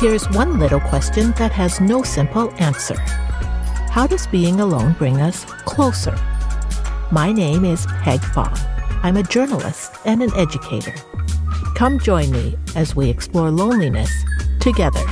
Here's one little question that has no simple answer How does being alone bring us closer? My name is Peg Fong. I'm a journalist and an educator. Come join me as we explore loneliness together.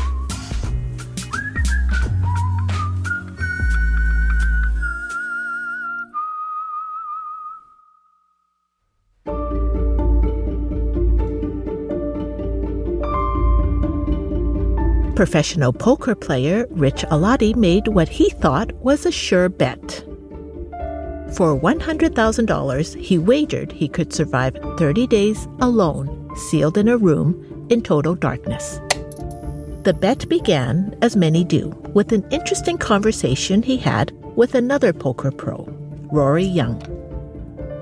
Professional poker player Rich Alati made what he thought was a sure bet. For $100,000, he wagered he could survive 30 days alone, sealed in a room in total darkness. The bet began, as many do, with an interesting conversation he had with another poker pro, Rory Young.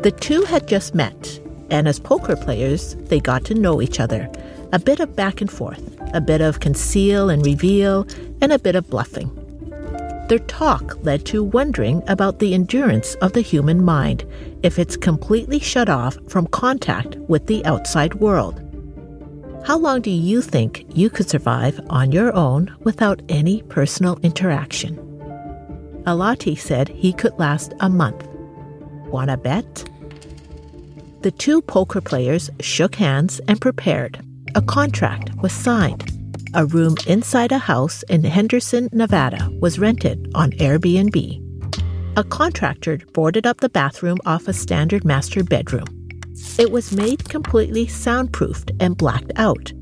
The two had just met, and as poker players, they got to know each other. A bit of back and forth, a bit of conceal and reveal, and a bit of bluffing. Their talk led to wondering about the endurance of the human mind if it's completely shut off from contact with the outside world. How long do you think you could survive on your own without any personal interaction? Alati said he could last a month. Wanna bet? The two poker players shook hands and prepared. A contract was signed. A room inside a house in Henderson, Nevada was rented on Airbnb. A contractor boarded up the bathroom off a standard master bedroom. It was made completely soundproofed and blacked out.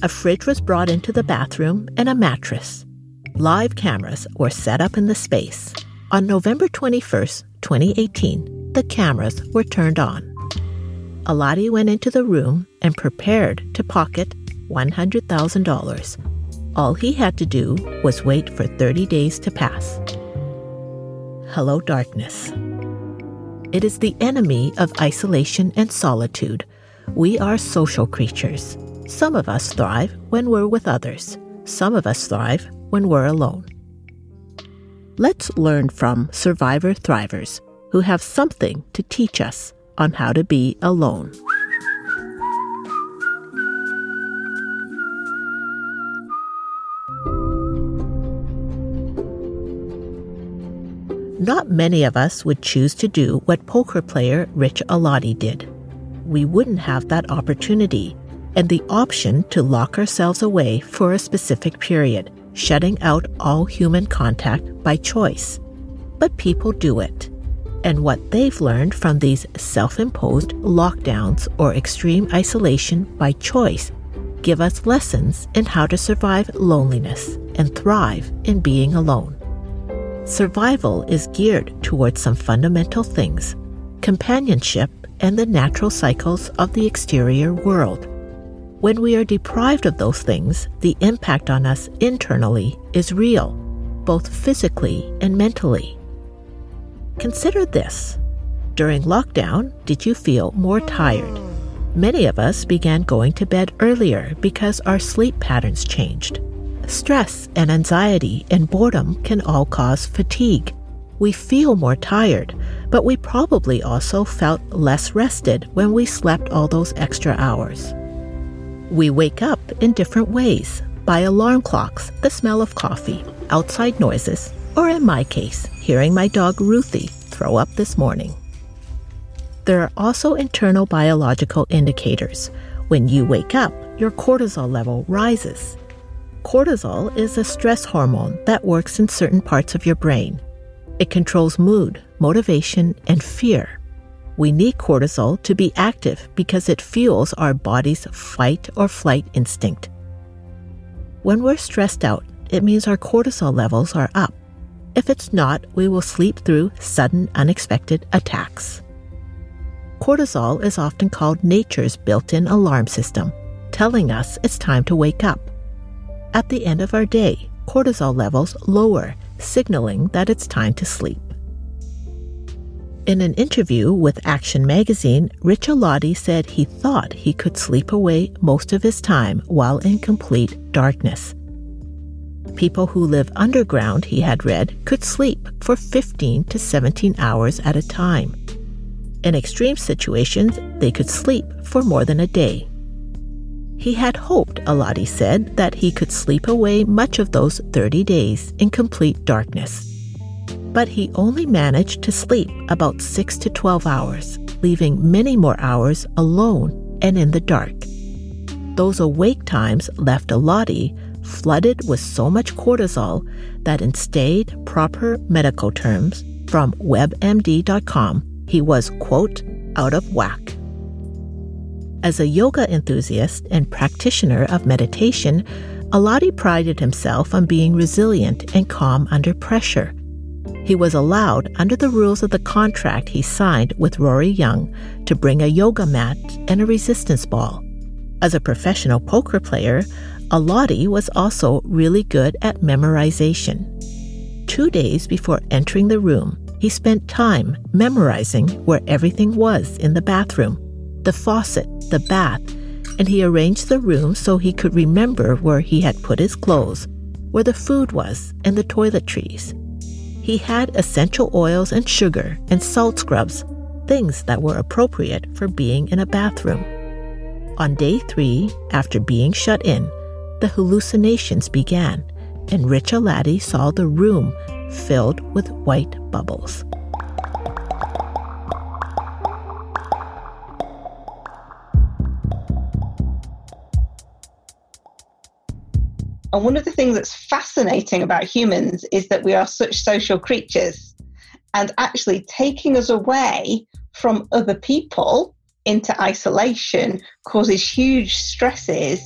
A fridge was brought into the bathroom and a mattress. Live cameras were set up in the space. On November 21st, 2018, the cameras were turned on. Alati went into the room and prepared to pocket $100,000. All he had to do was wait for 30 days to pass. Hello, darkness. It is the enemy of isolation and solitude. We are social creatures. Some of us thrive when we're with others, some of us thrive when we're alone. Let's learn from survivor thrivers who have something to teach us on how to be alone. Not many of us would choose to do what poker player Rich Alati did. We wouldn't have that opportunity and the option to lock ourselves away for a specific period, shutting out all human contact by choice. But people do it. And what they've learned from these self imposed lockdowns or extreme isolation by choice give us lessons in how to survive loneliness and thrive in being alone. Survival is geared towards some fundamental things companionship and the natural cycles of the exterior world. When we are deprived of those things, the impact on us internally is real, both physically and mentally. Consider this. During lockdown, did you feel more tired? Many of us began going to bed earlier because our sleep patterns changed. Stress and anxiety and boredom can all cause fatigue. We feel more tired, but we probably also felt less rested when we slept all those extra hours. We wake up in different ways by alarm clocks, the smell of coffee, outside noises, or in my case, hearing my dog Ruthie throw up this morning. There are also internal biological indicators. When you wake up, your cortisol level rises. Cortisol is a stress hormone that works in certain parts of your brain. It controls mood, motivation, and fear. We need cortisol to be active because it fuels our body's fight or flight instinct. When we're stressed out, it means our cortisol levels are up. If it's not, we will sleep through sudden, unexpected attacks. Cortisol is often called nature's built in alarm system, telling us it's time to wake up. At the end of our day, cortisol levels lower, signaling that it's time to sleep. In an interview with Action Magazine, Rich Alati said he thought he could sleep away most of his time while in complete darkness. People who live underground, he had read, could sleep for 15 to 17 hours at a time. In extreme situations, they could sleep for more than a day. He had hoped, Alati said, that he could sleep away much of those 30 days in complete darkness. But he only managed to sleep about 6 to 12 hours, leaving many more hours alone and in the dark. Those awake times left Alati flooded with so much cortisol that in proper medical terms from webmd.com, he was, quote, out of whack. As a yoga enthusiast and practitioner of meditation, Alati prided himself on being resilient and calm under pressure. He was allowed, under the rules of the contract he signed with Rory Young, to bring a yoga mat and a resistance ball. As a professional poker player, Alati was also really good at memorization. Two days before entering the room, he spent time memorizing where everything was in the bathroom the faucet, the bath, and he arranged the room so he could remember where he had put his clothes, where the food was, and the toiletries. He had essential oils and sugar and salt scrubs, things that were appropriate for being in a bathroom. On day three, after being shut in, the hallucinations began, and Rich Alati saw the room filled with white bubbles. And one of the things that's fascinating about humans is that we are such social creatures. And actually, taking us away from other people into isolation causes huge stresses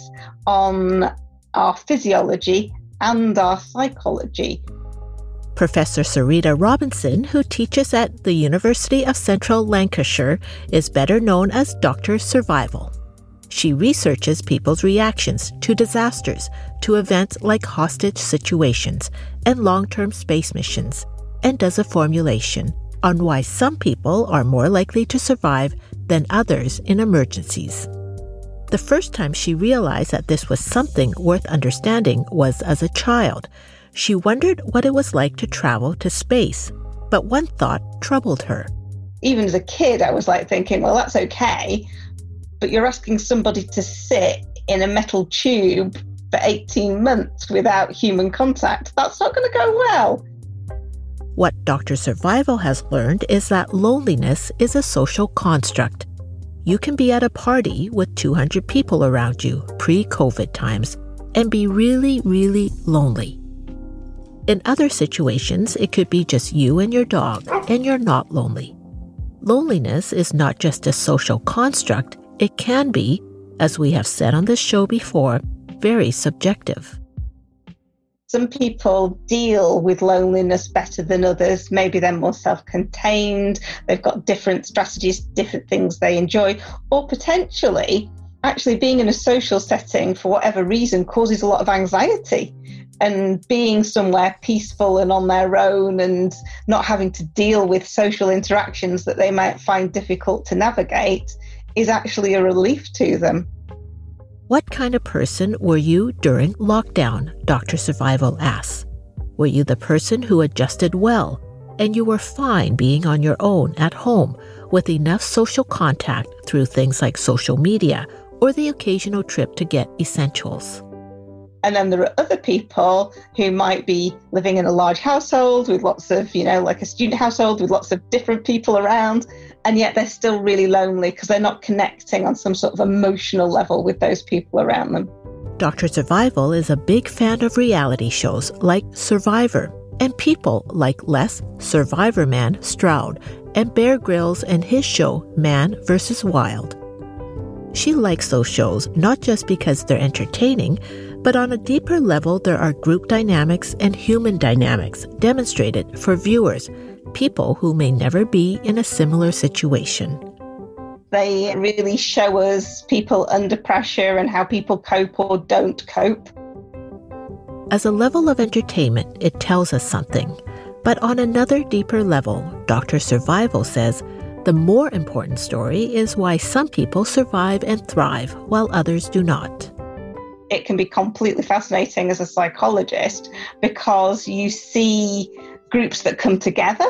on our physiology and our psychology. Professor Sarita Robinson, who teaches at the University of Central Lancashire, is better known as Dr. Survival. She researches people's reactions to disasters, to events like hostage situations and long term space missions, and does a formulation on why some people are more likely to survive than others in emergencies. The first time she realized that this was something worth understanding was as a child. She wondered what it was like to travel to space, but one thought troubled her. Even as a kid, I was like thinking, well, that's okay but you're asking somebody to sit in a metal tube for 18 months without human contact. That's not going to go well. What Dr. Survival has learned is that loneliness is a social construct. You can be at a party with 200 people around you pre COVID times and be really, really lonely. In other situations, it could be just you and your dog, and you're not lonely. Loneliness is not just a social construct, it can be, as we have said on this show before, very subjective. Some people deal with loneliness better than others. Maybe they're more self contained, they've got different strategies, different things they enjoy, or potentially actually being in a social setting for whatever reason causes a lot of anxiety and being somewhere peaceful and on their own and not having to deal with social interactions that they might find difficult to navigate is actually a relief to them. What kind of person were you during lockdown? Dr. Survival asks. Were you the person who adjusted well and you were fine being on your own at home with enough social contact through things like social media or the occasional trip to get essentials? And then there are other people who might be living in a large household with lots of, you know, like a student household with lots of different people around, and yet they're still really lonely because they're not connecting on some sort of emotional level with those people around them. Dr. Survival is a big fan of reality shows like Survivor and people like Les Survivor Man Stroud and Bear Grylls and his show Man vs. Wild. She likes those shows not just because they're entertaining, but on a deeper level, there are group dynamics and human dynamics demonstrated for viewers, people who may never be in a similar situation. They really show us people under pressure and how people cope or don't cope. As a level of entertainment, it tells us something. But on another deeper level, Dr. Survival says the more important story is why some people survive and thrive while others do not. It can be completely fascinating as a psychologist because you see groups that come together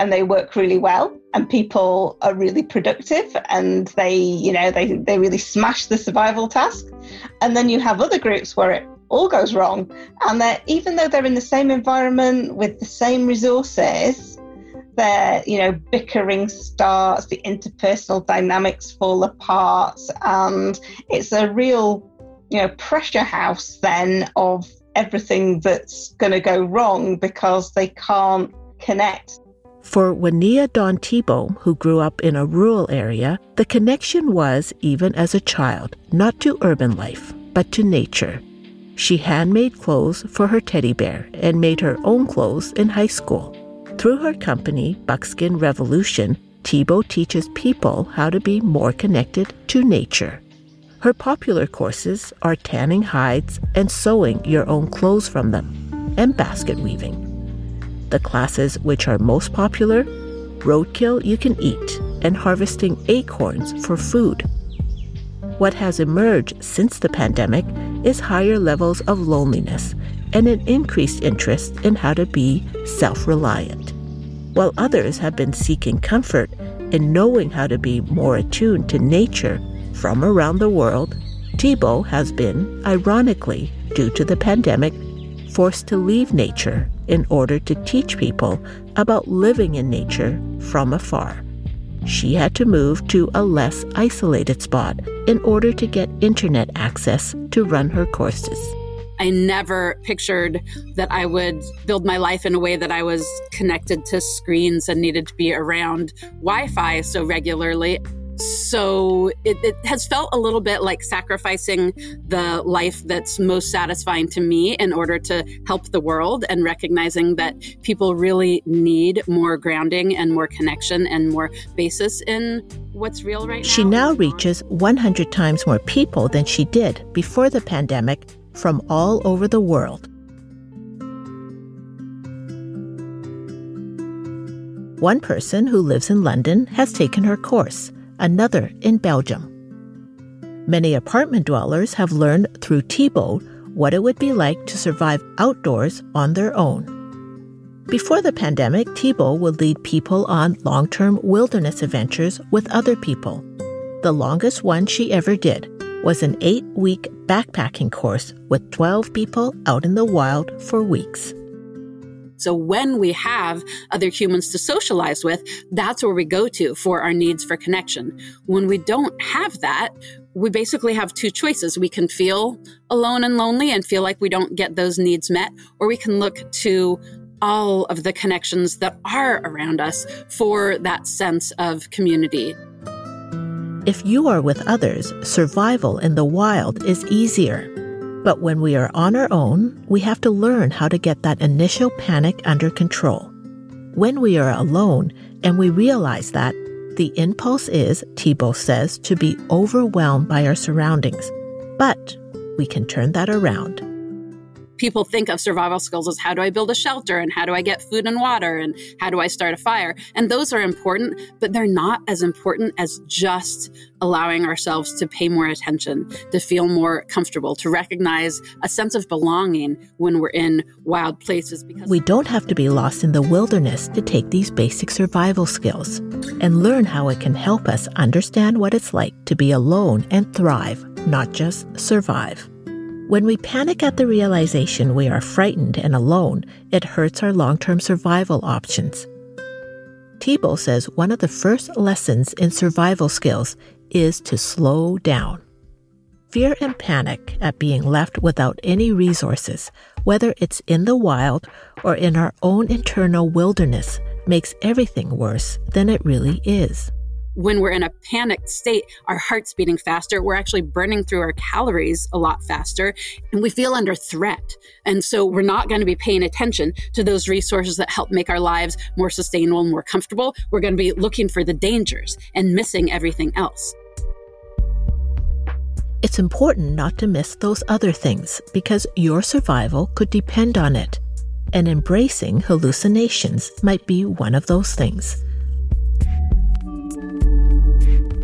and they work really well and people are really productive and they you know they, they really smash the survival task. And then you have other groups where it all goes wrong and that even though they're in the same environment with the same resources their you know bickering starts the interpersonal dynamics fall apart and it's a real you know pressure house then of everything that's going to go wrong because they can't connect for Wania Dawn Thibault, who grew up in a rural area, the connection was, even as a child, not to urban life, but to nature. She handmade clothes for her teddy bear and made her own clothes in high school. Through her company, Buckskin Revolution, Thibault teaches people how to be more connected to nature. Her popular courses are tanning hides and sewing your own clothes from them, and basket weaving. The classes which are most popular roadkill you can eat, and harvesting acorns for food. What has emerged since the pandemic is higher levels of loneliness and an increased interest in how to be self reliant. While others have been seeking comfort in knowing how to be more attuned to nature from around the world, Thibault has been, ironically, due to the pandemic, forced to leave nature in order to teach people about living in nature from afar. She had to move to a less isolated spot in order to get internet access to run her courses. I never pictured that I would build my life in a way that I was connected to screens and needed to be around Wi Fi so regularly. So it, it, has felt a little bit like sacrificing the life that's most satisfying to me in order to help the world and recognizing that people really need more grounding and more connection and more basis in what's real right now. She now reaches 100 times more people than she did before the pandemic from all over the world. One person who lives in London has taken her course, another in Belgium. Many apartment dwellers have learned through Thibault what it would be like to survive outdoors on their own. Before the pandemic, Thibault would lead people on long term wilderness adventures with other people. The longest one she ever did was an eight week backpacking course with 12 people out in the wild for weeks. So when we have other humans to socialize with, that's where we go to for our needs for connection. When we don't have that, we basically have two choices. We can feel alone and lonely and feel like we don't get those needs met, or we can look to all of the connections that are around us for that sense of community. If you are with others, survival in the wild is easier. But when we are on our own, we have to learn how to get that initial panic under control. When we are alone and we realize that, the impulse is, Thibault says, to be overwhelmed by our surroundings. But we can turn that around people think of survival skills as how do I build a shelter and how do I get food and water and how do I start a fire. And those are important, but they're not as important as just allowing ourselves to pay more attention, to feel more comfortable, to recognize a sense of belonging when we're in wild places. Because we don't have to be lost in the wilderness to take these basic survival skills and learn how it can help us understand what it's like to be alone and thrive, not just survive. When we panic at the realization we are frightened and alone, it hurts our long term survival options. Thibault says one of the first lessons in survival skills is to slow down. Fear and panic at being left without any resources, whether it's in the wild or in our own internal wilderness, makes everything worse than it really is when we're in a panicked state, our heart's beating faster. We're actually burning through our calories a lot faster and we feel under threat. And so we're not going to be paying attention to those resources that help make our lives more sustainable, and more comfortable. We're going to be looking for the dangers and missing everything else. It's important not to miss those other things because your survival could depend on it. And embracing hallucinations might be one of those things.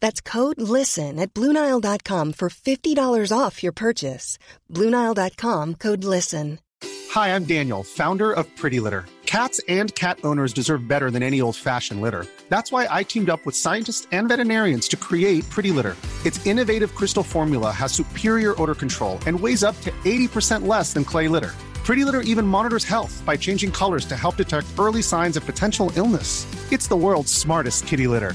That's code LISTEN at Bluenile.com for $50 off your purchase. Bluenile.com code LISTEN. Hi, I'm Daniel, founder of Pretty Litter. Cats and cat owners deserve better than any old fashioned litter. That's why I teamed up with scientists and veterinarians to create Pretty Litter. Its innovative crystal formula has superior odor control and weighs up to 80% less than clay litter. Pretty Litter even monitors health by changing colors to help detect early signs of potential illness. It's the world's smartest kitty litter.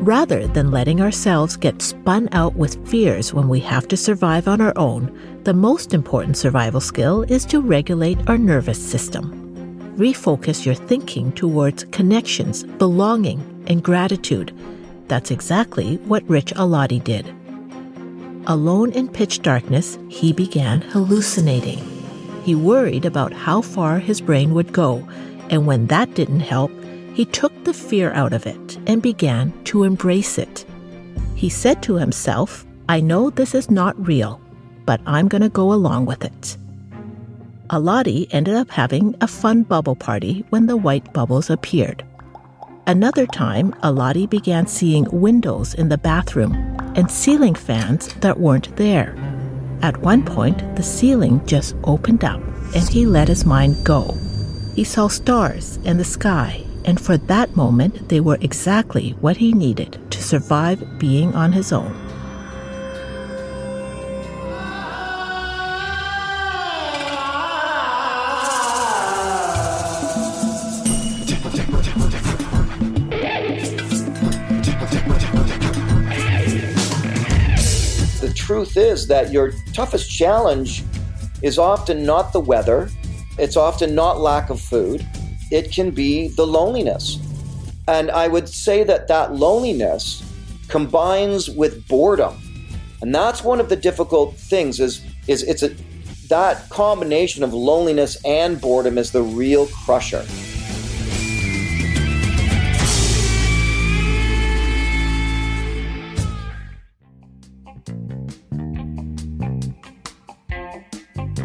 Rather than letting ourselves get spun out with fears when we have to survive on our own, the most important survival skill is to regulate our nervous system. Refocus your thinking towards connections, belonging, and gratitude. That's exactly what Rich Alati did. Alone in pitch darkness, he began hallucinating. He worried about how far his brain would go, and when that didn't help, he took the fear out of it and began to embrace it. He said to himself, I know this is not real, but I'm going to go along with it. Alati ended up having a fun bubble party when the white bubbles appeared. Another time, Alati began seeing windows in the bathroom and ceiling fans that weren't there. At one point, the ceiling just opened up and he let his mind go. He saw stars and the sky and for that moment, they were exactly what he needed to survive being on his own. The truth is that your toughest challenge is often not the weather, it's often not lack of food, it can be the loneliness. And I would say that that loneliness combines with boredom. And that's one of the difficult things is is it's a that combination of loneliness and boredom is the real crusher.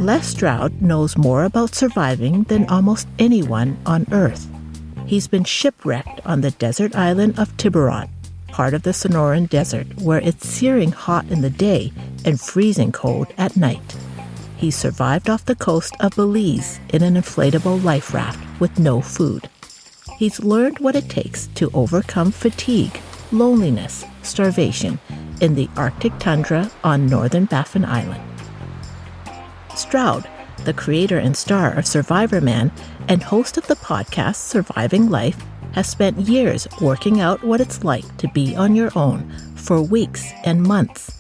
Les Stroud knows more about surviving than almost anyone on Earth. He's been shipwrecked on the desert island of Tiburon, part of the Sonoran Desert, where it's searing hot in the day and freezing cold at night. He survived off the coast of Belize in an inflatable life raft with no food. He's learned what it takes to overcome fatigue, loneliness, starvation in the Arctic tundra on northern Baffin Island. Stroud, the creator and star of Survivor Man and host of the podcast Surviving Life, has spent years working out what it's like to be on your own for weeks and months.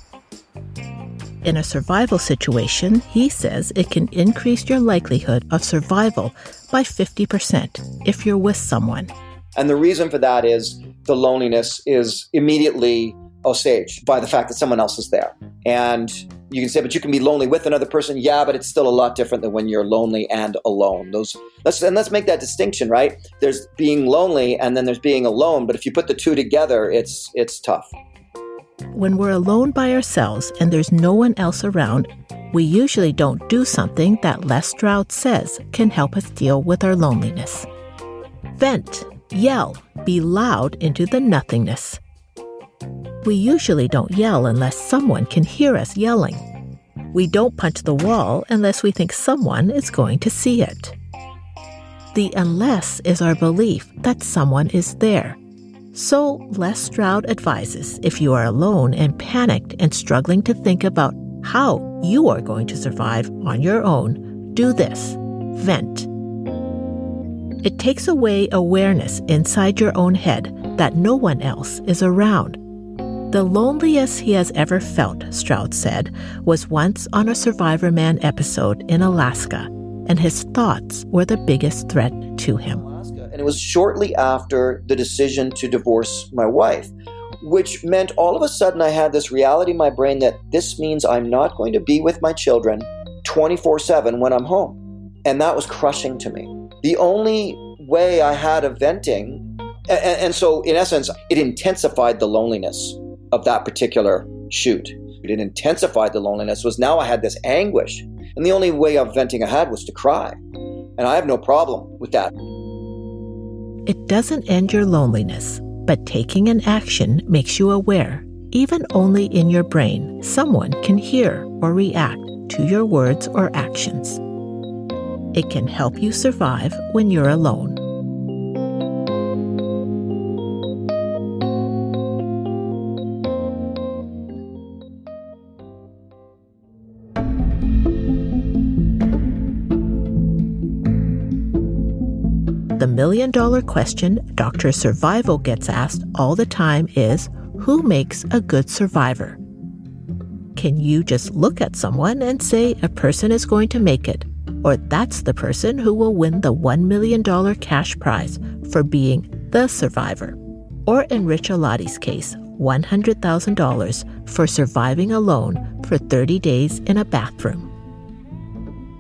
In a survival situation, he says it can increase your likelihood of survival by 50% if you're with someone. And the reason for that is the loneliness is immediately assuaged by the fact that someone else is there. And you can say, but you can be lonely with another person. Yeah, but it's still a lot different than when you're lonely and alone. Those let's and let's make that distinction, right? There's being lonely and then there's being alone. But if you put the two together, it's it's tough. When we're alone by ourselves and there's no one else around, we usually don't do something that Les Stroud says can help us deal with our loneliness. Vent, yell, be loud into the nothingness. We usually don't yell unless someone can hear us yelling. We don't punch the wall unless we think someone is going to see it. The unless is our belief that someone is there. So, Les Stroud advises if you are alone and panicked and struggling to think about how you are going to survive on your own, do this vent. It takes away awareness inside your own head that no one else is around. The loneliest he has ever felt, Stroud said, was once on a Survivor Man episode in Alaska, and his thoughts were the biggest threat to him. And it was shortly after the decision to divorce my wife, which meant all of a sudden I had this reality in my brain that this means I'm not going to be with my children 24 7 when I'm home. And that was crushing to me. The only way I had of venting, and, and so in essence, it intensified the loneliness of that particular shoot. It intensified the loneliness was now I had this anguish. And the only way of venting I had was to cry. And I have no problem with that. It doesn't end your loneliness, but taking an action makes you aware, even only in your brain, someone can hear or react to your words or actions. It can help you survive when you're alone. Million dollar question Dr. Survival gets asked all the time is who makes a good survivor? Can you just look at someone and say a person is going to make it, or that's the person who will win the $1 million cash prize for being the survivor? Or in Rich Alati's case, $100,000 for surviving alone for 30 days in a bathroom.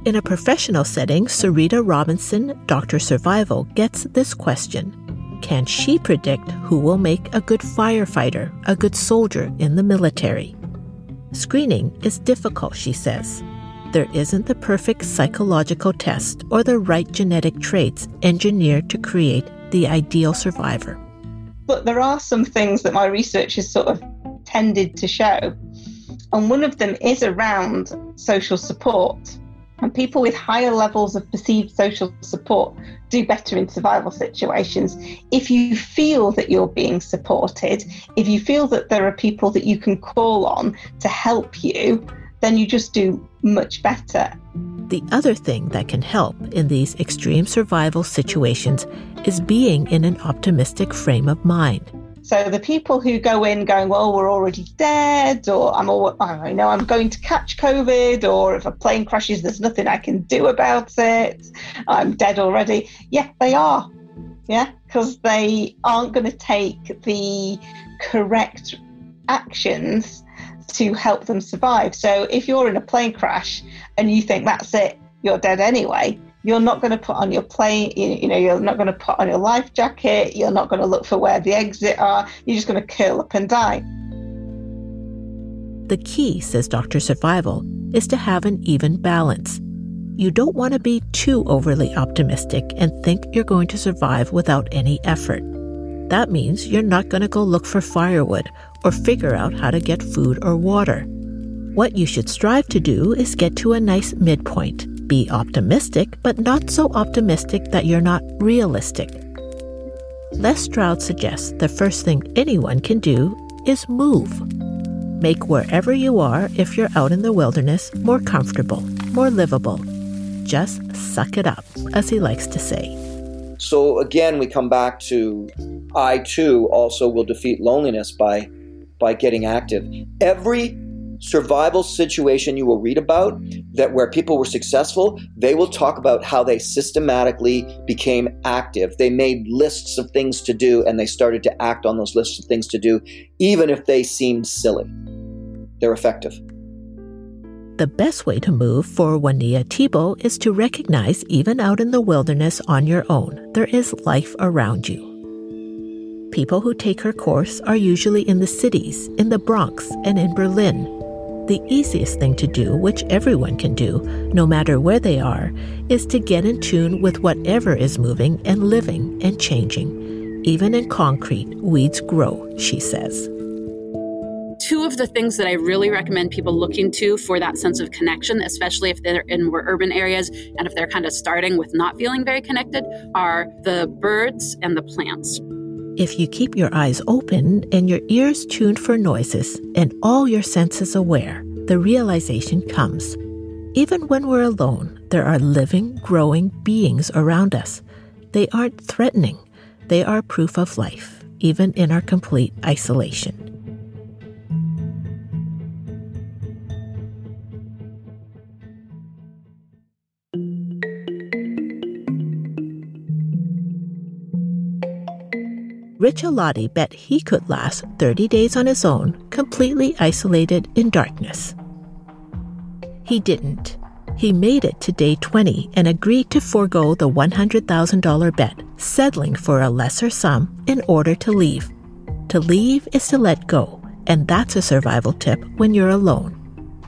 In a professional setting, Sarita Robinson, Dr. Survival, gets this question Can she predict who will make a good firefighter, a good soldier in the military? Screening is difficult, she says. There isn't the perfect psychological test or the right genetic traits engineered to create the ideal survivor. But there are some things that my research has sort of tended to show. And one of them is around social support. And people with higher levels of perceived social support do better in survival situations. If you feel that you're being supported, if you feel that there are people that you can call on to help you, then you just do much better. The other thing that can help in these extreme survival situations is being in an optimistic frame of mind. So the people who go in going, well, we're already dead, or I'm all, I know I'm going to catch COVID, or if a plane crashes, there's nothing I can do about it. I'm dead already. Yeah, they are. Yeah, because they aren't going to take the correct actions to help them survive. So if you're in a plane crash and you think that's it, you're dead anyway, you're not going to put on your plane, you know, you're not going to put on your life jacket, you're not going to look for where the exit are, you're just going to curl up and die. The key, says Dr. Survival, is to have an even balance. You don't want to be too overly optimistic and think you're going to survive without any effort. That means you're not going to go look for firewood or figure out how to get food or water. What you should strive to do is get to a nice midpoint. Be optimistic, but not so optimistic that you're not realistic. Les Stroud suggests the first thing anyone can do is move. Make wherever you are, if you're out in the wilderness, more comfortable, more livable. Just suck it up, as he likes to say. So again, we come back to I too also will defeat loneliness by by getting active. Every survival situation you will read about that where people were successful, they will talk about how they systematically became active. They made lists of things to do and they started to act on those lists of things to do, even if they seemed silly. They're effective. The best way to move for Wania Thibault is to recognize, even out in the wilderness on your own, there is life around you. People who take her course are usually in the cities, in the Bronx, and in Berlin. The easiest thing to do, which everyone can do, no matter where they are, is to get in tune with whatever is moving and living and changing. Even in concrete, weeds grow, she says. Two of the things that I really recommend people looking to for that sense of connection, especially if they're in more urban areas and if they're kind of starting with not feeling very connected, are the birds and the plants. If you keep your eyes open and your ears tuned for noises and all your senses aware, the realization comes. Even when we're alone, there are living, growing beings around us. They aren't threatening, they are proof of life, even in our complete isolation. Rich Alati bet he could last 30 days on his own, completely isolated in darkness. He didn't. He made it to day 20 and agreed to forego the $100,000 bet, settling for a lesser sum in order to leave. To leave is to let go, and that's a survival tip when you're alone.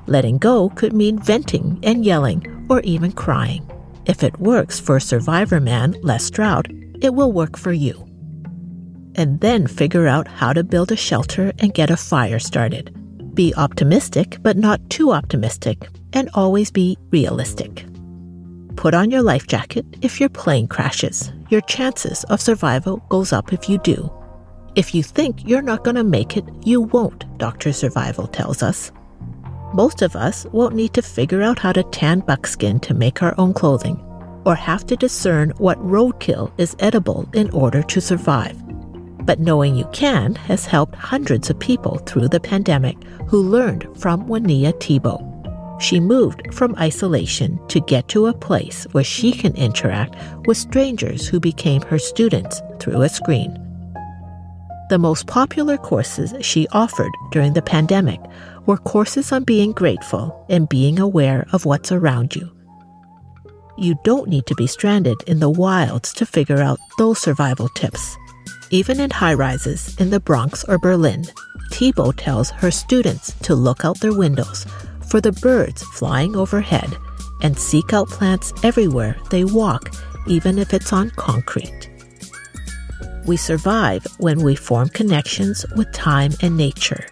Letting go could mean venting and yelling or even crying. If it works for survivor man Les Stroud, it will work for you and then figure out how to build a shelter and get a fire started. Be optimistic, but not too optimistic, and always be realistic. Put on your life jacket if your plane crashes. Your chances of survival goes up if you do. If you think you're not going to make it, you won't, Dr. Survival tells us. Most of us won't need to figure out how to tan buckskin to make our own clothing, or have to discern what roadkill is edible in order to survive. But knowing you can has helped hundreds of people through the pandemic who learned from Wania Thibault. She moved from isolation to get to a place where she can interact with strangers who became her students through a screen. The most popular courses she offered during the pandemic were courses on being grateful and being aware of what's around you. You don't need to be stranded in the wilds to figure out those survival tips. Even in high rises in the Bronx or Berlin, Thibault tells her students to look out their windows for the birds flying overhead and seek out plants everywhere they walk, even if it's on concrete. We survive when we form connections with time and nature.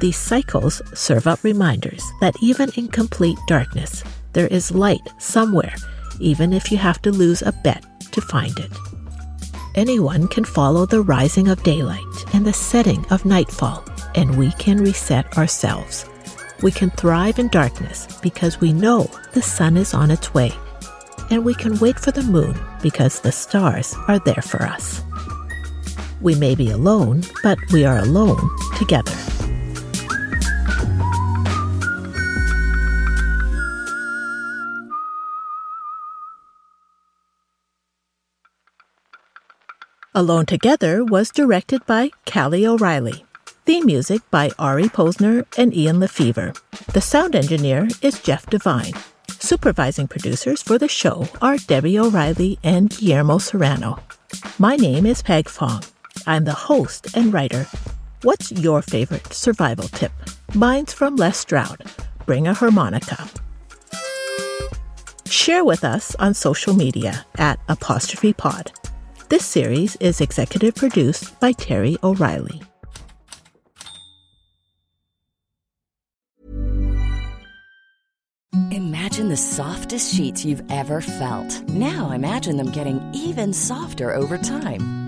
These cycles serve up reminders that even in complete darkness, there is light somewhere, even if you have to lose a bet to find it. Anyone can follow the rising of daylight and the setting of nightfall, and we can reset ourselves. We can thrive in darkness because we know the sun is on its way, and we can wait for the moon because the stars are there for us. We may be alone, but we are alone together. Alone Together was directed by Callie O'Reilly. Theme music by Ari Posner and Ian Lefevre. The sound engineer is Jeff Devine. Supervising producers for the show are Debbie O'Reilly and Guillermo Serrano. My name is Peg Fong. I'm the host and writer. What's your favorite survival tip? Mine's from Les Stroud. Bring a harmonica. Share with us on social media at apostrophe pod. This series is executive produced by Terry O'Reilly. Imagine the softest sheets you've ever felt. Now imagine them getting even softer over time.